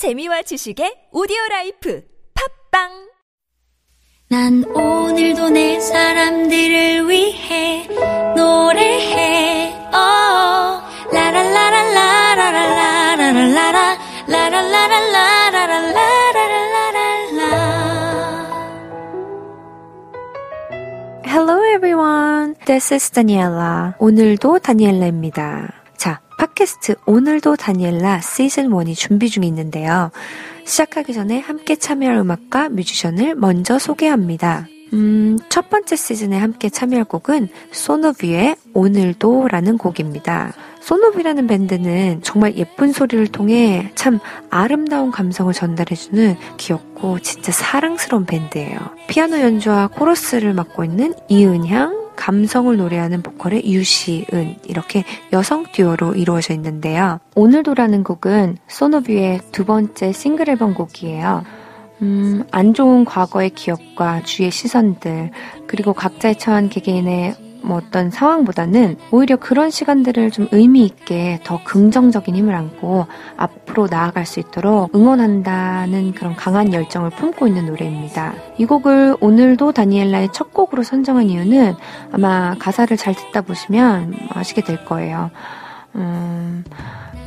재미와 지식의 오디오 라이프 팟빵 난 오늘도 내 사람들을 위해 노래해 어 라랄라랄라라랄라라랄라라 라랄라랄라라랄라라랄라라 Hello everyone. This is Daniela. 오늘도 다니엘라입니다. 자, 팟캐스트 오늘도 다니엘라 시즌 1이 준비 중에 있는데요. 시작하기 전에 함께 참여할 음악가 뮤지션을 먼저 소개합니다. 음, 첫 번째 시즌에 함께 참여할 곡은 소노비의 오늘도 라는 곡입니다. 소노비라는 밴드는 정말 예쁜 소리를 통해 참 아름다운 감성을 전달해주는 귀엽고 진짜 사랑스러운 밴드예요. 피아노 연주와 코러스를 맡고 있는 이은향, 감성을 노래하는 보컬의 유시은 이렇게 여성 듀오로 이루어져 있는데요. 오늘도라는 곡은 소노비의 두 번째 싱글 앨범 곡이에요. 음, 안 좋은 과거의 기억과 주위의 시선들, 그리고 각자의 처한 개개인의 뭐 어떤 상황보다는 오히려 그런 시간들을 좀 의미 있게 더 긍정적인 힘을 안고 앞으로 나아갈 수 있도록 응원한다는 그런 강한 열정을 품고 있는 노래입니다. 이 곡을 오늘도 다니엘라의 첫 곡으로 선정한 이유는 아마 가사를 잘 듣다 보시면 아시게 될 거예요. 음,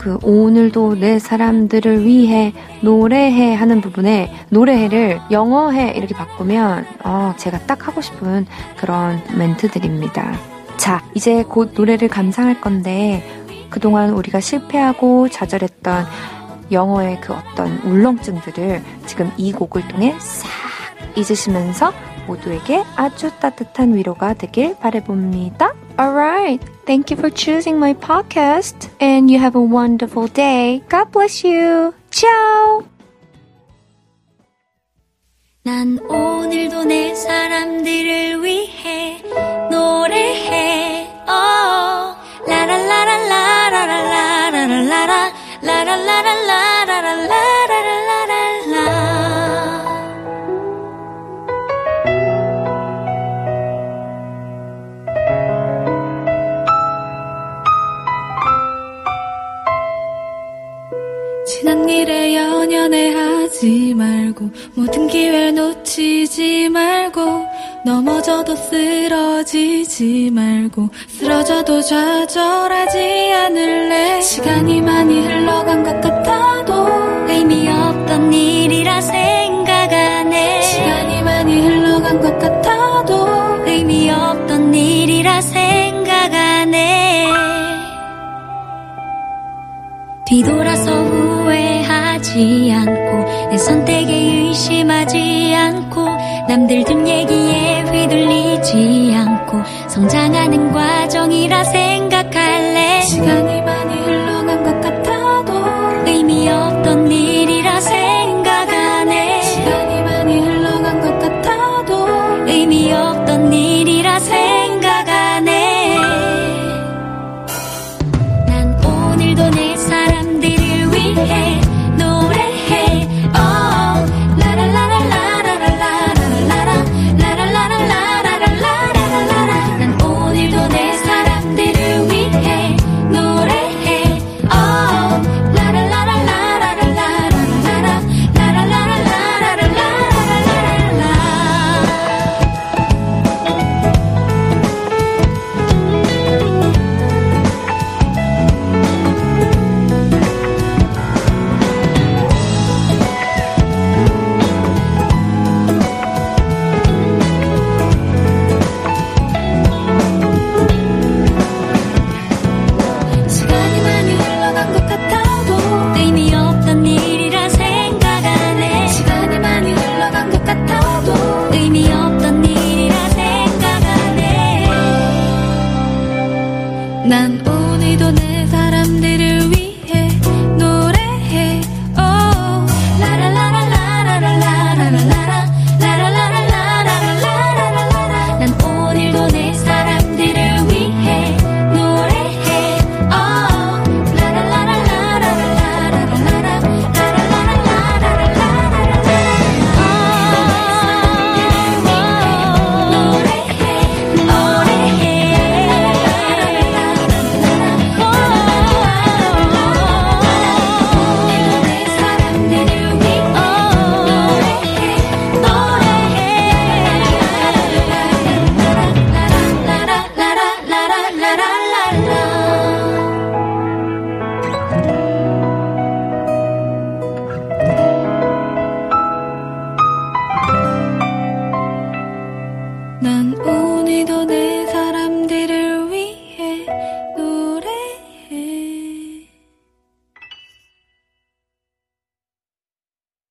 그 오늘도 내 사람들을 위해 노래해 하는 부분에 노래해를 영어해 이렇게 바꾸면 어, 제가 딱 하고 싶은 그런 멘트들입니다. 자, 이제 곧 노래를 감상할 건데 그동안 우리가 실패하고 좌절했던 영어의 그 어떤 울렁증들을 지금 이 곡을 통해 싹 잊으시면서 모두에게 아주 따뜻한 위로가 되길 바래봅니다. Alright. Thank you for choosing my podcast and you have a wonderful day. God bless you. Ciao. 난 오늘도 내 사람들을 위해 노래해 어 라랄라랄라라랄라라랄라라 라랄라랄라라랄라라랄라라 지난 일에 연연해 하지 말고 모든 기회 놓치지 말고 넘어져도 쓰러지지 말고 쓰러져도 좌절하지 않을래 시간이 많이 흘러간 것 같아도 의미 없던 일이라 생각 안 해. 시간이 많이 흘러간 것 같아도 의미 없던 일이라 생각 안 해. 뒤돌아서 후회하지 않고 내 선택에 의심하지 않고 남들 든 얘기에 휘둘리지 않고 성장하는 과정이라 생각할래.